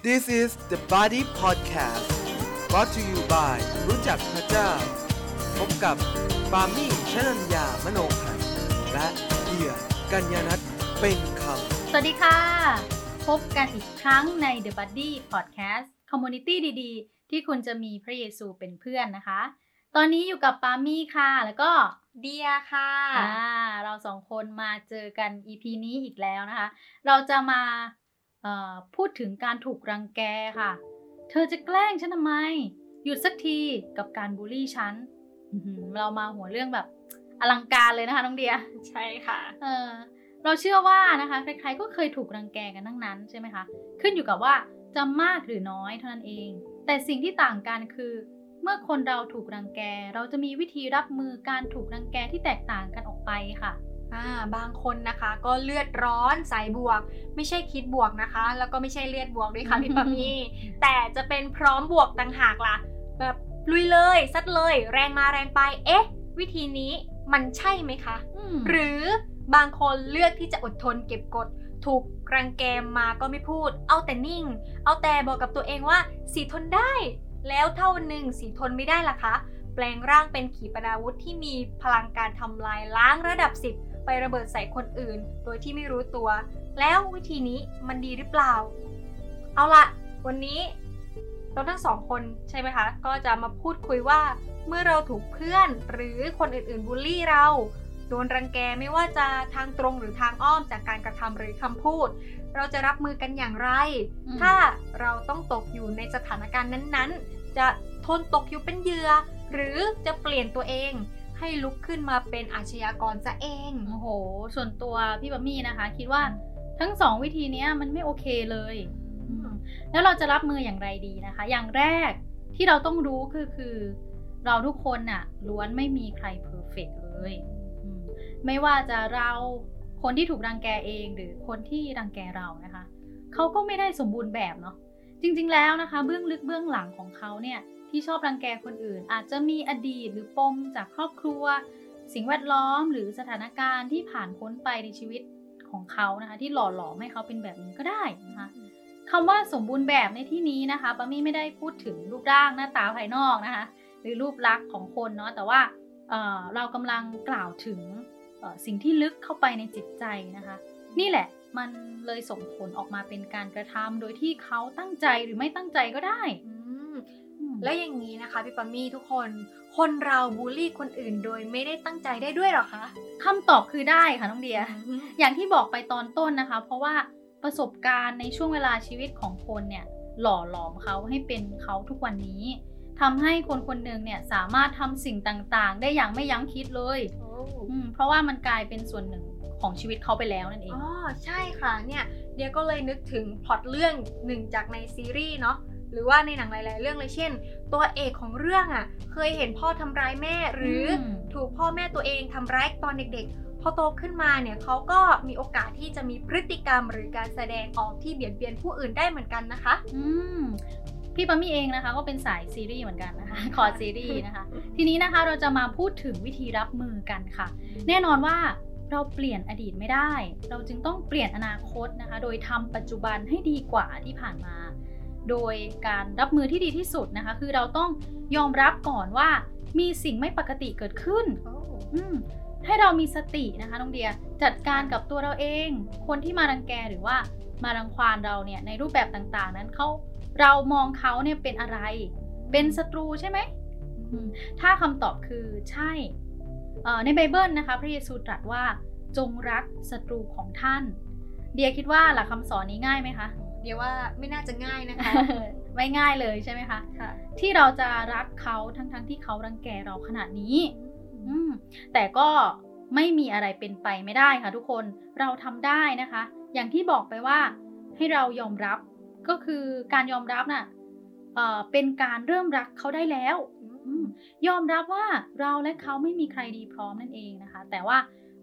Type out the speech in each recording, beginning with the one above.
This is the Body Podcast brought to you by รู้จักพระเจ้า พบกับปามี่ชนัญญามโนพันธ์และเดียกัญญานัทเป็นคำ สวัสดีค่ะ พบกันอีกครั้งใน The Buddy Podcast Community ดีๆ ที่คุณจะมีพระเยซูเป็นเพื่อนนะคะ ตอนนี้อยู่กับปามี่ค่ะ แล้วก็เดียค่ะอ่าเราสองคนมาเจอกัน EP นี้อีกแล้วนะคะ เราจะมาเอ่อ พูดถึงการถูกรังแกค่ะ เธอจะแกล้งฉันทำไม หยุดสักทีกับการบูลลี่ฉันอื้อหือเรามาหัวเรื่องแบบอลังการเลยนะคะน้องเดีย ใช่ค่ะเออเราเชื่อว่านะคะใครๆก็เคยถูกรังแกกันทั้งนั้นใช่ไหมคะ ขึ้นอยู่กับว่าจะมากหรือน้อยเท่านั้นเอง แต่สิ่งที่ต่างกันคือ เมื่อคนเราถูกรังแก เราจะมีวิธีรับมือการถูกรังแกที่แตกต่างกันออกไปค่ะ อ่าบางคนนะคะก็เลือดร้อนสายบวก ไม่ใช่คิดบวกนะคะ แล้วก็ไม่ใช่เลือดบวกด้วยค่ะพี่ปามีแต่จะเป็นพร้อมบวกต่างหากล่ะ แบบลุยเลยซัดเลย แรงมาแรงไป เอ๊ะ วิธีนี้มันใช่ไหมคะอืมหรือบางคนเลือกที่จะอดทนเก็บกด ถูกรังแกมาก็ไม่พูด เอาแต่นิ่ง เอาแต่บอกกับตัวเองว่าสีทนได้ แล้วเท่าวันหนึ่งสีทนไม่ได้ล่ะคะ แปลงร่างเป็นขีปนาวุธที่มีพลังการทำลายล้างระดับ 10 ไประเบิดใส่คนอื่น โดยที่ไม่รู้ตัว แล้ววิธีนี้มันดีหรือเปล่า เอาละวันนี้เราทั้งสองคนใช่ไหมคะ ก็จะมาพูดคุยว่าเมื่อเราถูกเพื่อนหรือคนอื่นๆบูลลี่เราโดนรังแกไม่ว่าจะทางตรงหรือทางอ้อมจากการกระทำหรือคำพูด เราจะรับมือกันอย่างไรอืมถ้าเราต้องตกอยู่ในสถานการณ์นั้นๆ จะทนตกอยู่เป็นเหยื่อหรือจะเปลี่ยนตัวเอง ให้ลุกขึ้นมาเป็นอาชญากรซะเองโอ้โห ส่วนตัวพี่บัมมี่นะคะ คิดว่าทั้งสองวิธีเนี้ยมันไม่โอเคเลยอืมแล้วเราจะรับมืออย่างไรดีนะคะ อย่างแรกที่เราต้องรู้คือคือ เราทุกคนน่ะล้วนไม่มีใครเพอร์เฟกเลยอืมไม่ว่าจะเราคนที่ถูกรังแกเองหรือคนที่รังแกเรานะคะเขาก็ไม่ได้สมบูรณ์แบบเนาะจริง ๆ แล้วนะคะ เบื้องลึกเบื้องหลังของเขาเนี่ย ที่ชอบรังแกคนอื่น อาจจะมีอดีตหรือปมจากครอบครัว สิ่งแวดล้อมหรือสถานการณ์ที่ผ่านพ้นไปในชีวิตของเขานะคะ ที่หล่อหลอมให้เขาเป็นแบบนี้ก็ได้นะคะคำว่าสมบูรณ์แบบในที่นี้นะคะปามี่ไม่ได้พูดถึงรูปร่างหน้าตาภายนอกนะคะ หรือรูปลักษณ์ของคนเนาะแต่ว่าเออเรากำลังกล่าวถึงสิ่งที่ลึกเข้าไปในจิตใจนะคะ นี่แหละมันเลยส่งผลออกมาเป็นการกระทำโดยที่เขาตั้งใจหรือไม่ตั้งใจก็ได้ แล้วอย่างนี้นะคะพี่ปามี่ทุกคน คนเราบูลลี่คนอื่นโดยไม่ได้ตั้งใจได้ด้วยเหรอคะคำตอบคือได้ค่ะน้องเดีย อย่างที่บอกไปตอนต้นนะคะ เพราะว่าประสบการณ์ในช่วงเวลาชีวิตของคนเนี่ยหล่อหลอมเขาให้เป็นเขาทุกวันนี้ทำให้คนคนหนึ่งเนี่ยสามารถทำสิ่งต่างๆ ได้อย่างไม่ยั้งคิดเลยอืมเพราะว่ามันกลายเป็นส่วนหนึ่งของชีวิตเขาไปแล้วนั่นเอง อ๋อ ใช่ค่ะเนี่ยเดียก็เลยนึกถึงพล็อตเรื่องหนึ่งจากในซีรีส์เนาะ หรือว่าในหนังหลายๆ เรื่องเลยเช่น ตัวเอกของเรื่องอะ่ะ เคยเห็นพ่อทำร้ายแม่หรืออมถูกพ่อแม่ตัวเองทำร้ายตอนเด็กๆ พอโตขึ้นมาเนี่ยเขาก็มีโอกาสที่จะมีพฤติกรรมหรือการแสดงออกที่เบียดเบียนผู้อื่นได้เหมือนกันนะคะ อืมพี่ปามี่เองนะคะก็เป็นสายซีรีส์เหมือนกันนะคะขอซีรีส์นะคะ ทีนี้นะคะเราจะมาพูดถึงวิธีรับมือกันค่ะ แน่นอนว่าเราเปลี่ยนอดีตไม่ได้ เราจึงต้องเปลี่ยนอนาคตนะคะ โดยทำปัจจุบันให้ดีกว่าที่ผ่านมา โดยการรับมือที่ดีที่สุดนะคะ คือเราต้องยอมรับก่อนว่ามีสิ่งไม่ปกติเกิดขึ้นอืมให้เรามีสตินะคะน้องเดียจัดการกับตัวเราเอง คนที่มารังแกหรือว่ามารังควานเราเนี่ยในรูปแบบต่างๆ นั้นเขาเรามองเขาเนี่ยเป็นอะไร เป็นศัตรูใช่ไหมอืมถ้าคำตอบคือใช่เอ่อในไบเบิลนะคะ พระเยซูตรัสว่าจงรักศัตรูของท่าน เดียคิดว่าหลักคำสอนนี้ง่ายไหมคะ เดียว่าไม่น่าจะง่ายนะคะ ไม่ง่ายเลยใช่ไหมคะค่ะที่เราจะรักเขาทั้งๆที่เขารังแกเราขนาดนี้ อืมแต่ก็ไม่มีอะไรเป็นไปไม่ได้ค่ะ ทุกคนเราทำได้นะคะ อย่างที่บอกไปว่าให้เรายอมรับก็คือการยอมรับน่ะเอ่อเป็นการเริ่มรักเขาได้แล้วอืมยอมรับว่าเราและเขาไม่มีใครดีพร้อมนั่นเองนะคะ แต่ว่า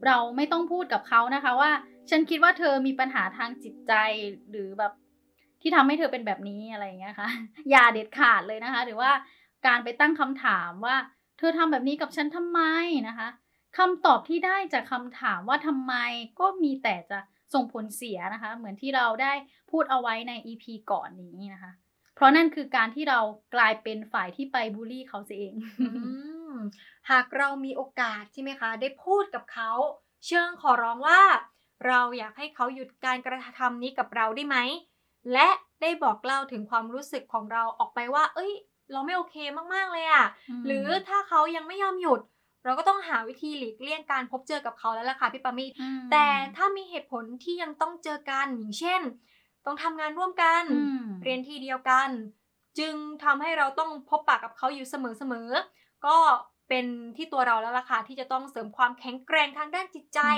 เราไม่ต้องพูดกับเขานะคะว่า ฉันคิดว่าเธอมีปัญหาทางจิตใจหรือแบบ ที่ทำให้เธอเป็นแบบนี้อะไรอย่างเงี้ยค่ะ อย่าเด็ดขาดเลยนะคะ หรือว่าการไปตั้งคำถามว่า เธอทำแบบนี้กับฉันทำไมนะคะคำตอบที่ได้จากคำถามว่าทำไมก็มีแต่จะส่งผลเสียนะคะ เหมือนที่เราได้พูดเอาไว้ใน EP ก่อนนี้นะคะ เพราะนั่นคือการที่เรากลายเป็นฝ่ายที่ไปบูลลี่เขาเองหากเรามีโอกาสใช่ไหมคะ ได้พูดกับเขาเชิงขอร้องว่า เราอยากให้เขาหยุดการกระทำนี้กับเราได้ไหม และได้บอกเล่าถึงความรู้สึกของเราออกไปว่า เอ้ย เราไม่โอเคมากๆเลยอะอืมหรือถ้าเขายังไม่ยอมหยุด เราก็ต้องหาวิธีหลีกเลี่ยงการพบเจอกับเขาแล้วล่ะค่ะพี่ปามีอืมแต่ถ้ามีเหตุผลที่ยังต้องเจอกันอย่างเช่น ต้องทำงานร่วมกันอืมเรียนที่เดียวกัน จึงทำให้เราต้องพบปะกับเขาอยู่เสมอๆก็เป็นที่ตัวเราแล้วล่ะค่ะที่จะต้องเสริมความแข็งแกร่งทางด้านจิตใจอื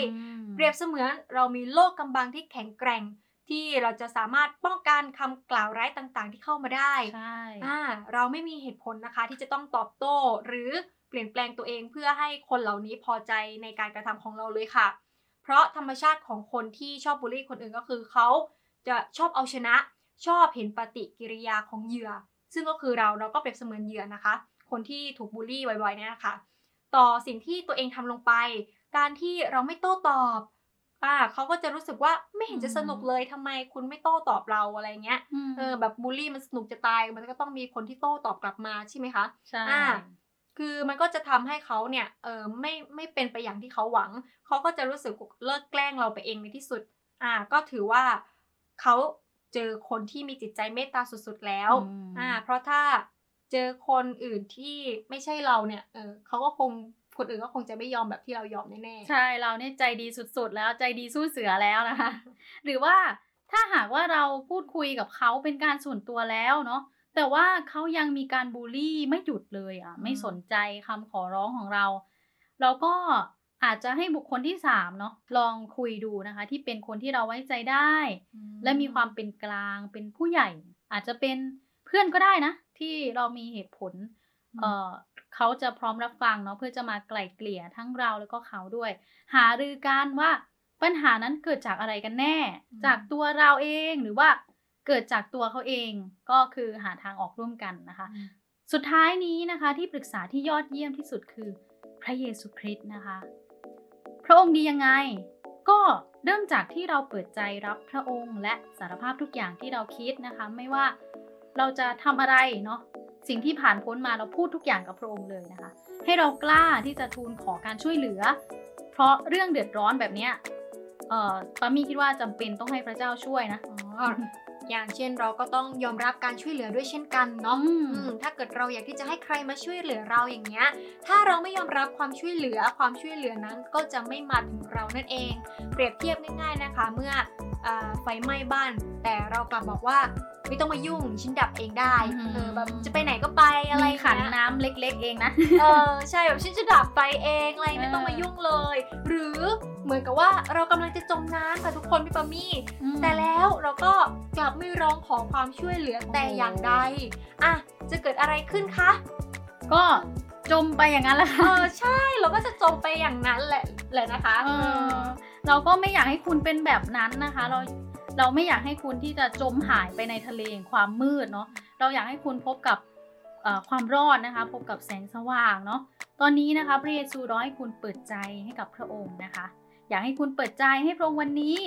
มเปรียบเสมือนเรามีโลกกำบังที่แข็งแกร่ง ที่เราจะสามารถป้องกันคำกล่าวร้ายต่างๆ ที่เข้ามาได้ใช่อ่าเราไม่มีเหตุผลนะคะที่จะต้องตอบโต้ หรือเปลี่ยนแปลงตัวเองเพื่อให้คนเหล่านี้พอใจในการกระทำของเราเลยค่ะ เพราะธรรมชาติของคนที่ชอบบูลลี่คนอื่นก็คือเขาจะชอบเอาชนะ ชอบเห็นปฏิกิริยาของเหยื่อ ซึ่งก็คือเราเราก็เปรียบเสมือนเหยื่อนะคะ คนที่ถูกบูลลี่บ่อยๆเนี่ยนะคะต่อสิ่งที่ตัวเองทำลงไป การที่เราไม่โต้ตอบ อ่าเขาก็จะรู้สึกว่าไม่เห็นจะสนุกเลยทำไมคุณไม่โต้ตอบเราอะไรเงี้ยมเออแบบบูลลี่มันสนุกจะตายมันก็ต้องมีคนที่โต้ตอบกลับมาใช่ไหมคะใช่อ่าคือมันก็จะทำให้เขาเนี่ยเออไม่ไม่เป็นไปอย่างที่เขาหวังเขาก็จะรู้สึกเลิกแกล้งเราไปเองในที่สุด อ่าก็ถือว่าเขาเจอคนที่มีจิตใจเมตตาสุดๆแล้วมอ่าเพราะถ้าเจอคนอื่นที่ไม่ใช่เราเนี่ยเออเขาก็คง คนอื่นก็คงจะไม่ยอมแบบที่เรายอมแน่ๆ ใช่เราเนี่ยใจดีสุดๆ แล้วใจดีสู้เสือแล้วนะคะ หรือว่าถ้าหากว่าเราพูดคุยกับเขาเป็นการส่วนตัวแล้วเนาะแต่ว่าเขายังมีการบูลลี่ไม่หยุดเลยอะ ไม่สนใจคำขอร้องของเรา เราก็อาจจะให้บุคคลที่สามเนาะลองคุยดูนะคะ ที่เป็นคนที่เราไว้ใจได้ และมีความเป็นกลางเป็นผู้ใหญ่ อาจจะเป็นเพื่อนก็ได้นะ ที่เรามีเหตุผลอืมเอ่อ เขาจะพร้อมรับฟังเนาะเพื่อจะมาไกล่เกลี่ยทั้งเราแล้วก็เขาด้วย หารือกันว่าปัญหานั้นเกิดจากอะไรกันแน่ จากตัวเราเองหรือว่าเกิดจากตัวเขาเองก็คือหาทางออกร่วมกันนะคะ สุดท้ายนี้นะคะที่ปรึกษาที่ยอดเยี่ยมที่สุดคือพระเยซูคริสต์นะคะ พระองค์ดียังไง ก็เริ่มจากที่เราเปิดใจรับพระองค์และสารภาพทุกอย่างที่เราคิดนะคะ ไม่ว่าเราจะทำอะไรเนาะ สิ่งที่ผ่านพ้นมาเราพูดทุกอย่างกับพระองค์เลยนะคะ ให้เรากล้าที่จะทูลขอการช่วยเหลือ เพราะเรื่องเดือดร้อนแบบเนี้ยเอ่อปามี่คิดว่าจำเป็นต้องให้พระเจ้าช่วยนะอ๋ออย่างเช่นเราก็ต้องยอมรับการช่วยเหลือด้วยเช่นกันเนาะอืมอืมถ้าเกิดเราอยากที่จะให้ใครมาช่วยเหลือเราอย่างเงี้ย ถ้าเราไม่ยอมรับความช่วยเหลือความช่วยเหลือนั้นก็จะไม่มาถึงเรานั่นเอง เปรียบเทียบง่าย ๆนะคะ เมื่ออา ไฟไหม้บ้าน แต่เรากลับบอกว่าไม่ต้องมายุ่งฉันดับเองได้อืมเออแบบจะไปไหนก็ไปอะไรมีขันเงี้ยน้ำเล็ก ๆ เองนะเออใช่แบบฉันจะดับไฟเองอะไรไม่ต้องมายุ่งเลย หรือเหมือนกับว่าเรากำลังจะจมน้ำค่ะทุกคนพี่ปามี่แต่แล้วเราก็กลับไม่ร้องขอความช่วยเหลือแต่อย่างใดอะจะเกิดอะไรขึ้นคะก็จมไปอย่างนั้นแหละเอค่ะอใช่เราก็จะจมไปอย่างนั้นแหละแหละนะคะเออเราก็ไม่อยากให้คุณเป็นแบบนั้นนะคะ เราเราไม่อยากให้คุณที่จะจมหายไปในทะเลแห่งความมืดเนาะเราอยากให้คุณพบกับความรอดนะคะ พบกับแสงสว่างเนาะตอนนี้นะคะพระเยซูร้อยให้คุณเปิดใจให้กับพระองค์นะคะ อยากให้คุณเปิดใจให้พระองค์วันนี้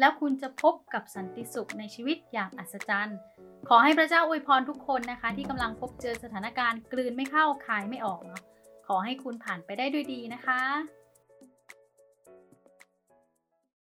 แล้วคุณจะพบกับสันติสุขในชีวิตอย่างอัศจรรย์ ขอให้พระเจ้าอวยพรทุกคนนะคะ ที่กำลังพบเจอสถานการณ์กลืนไม่เข้าคายไม่ออกเนาะขอให้คุณผ่านไปได้ด้วยดีนะคะ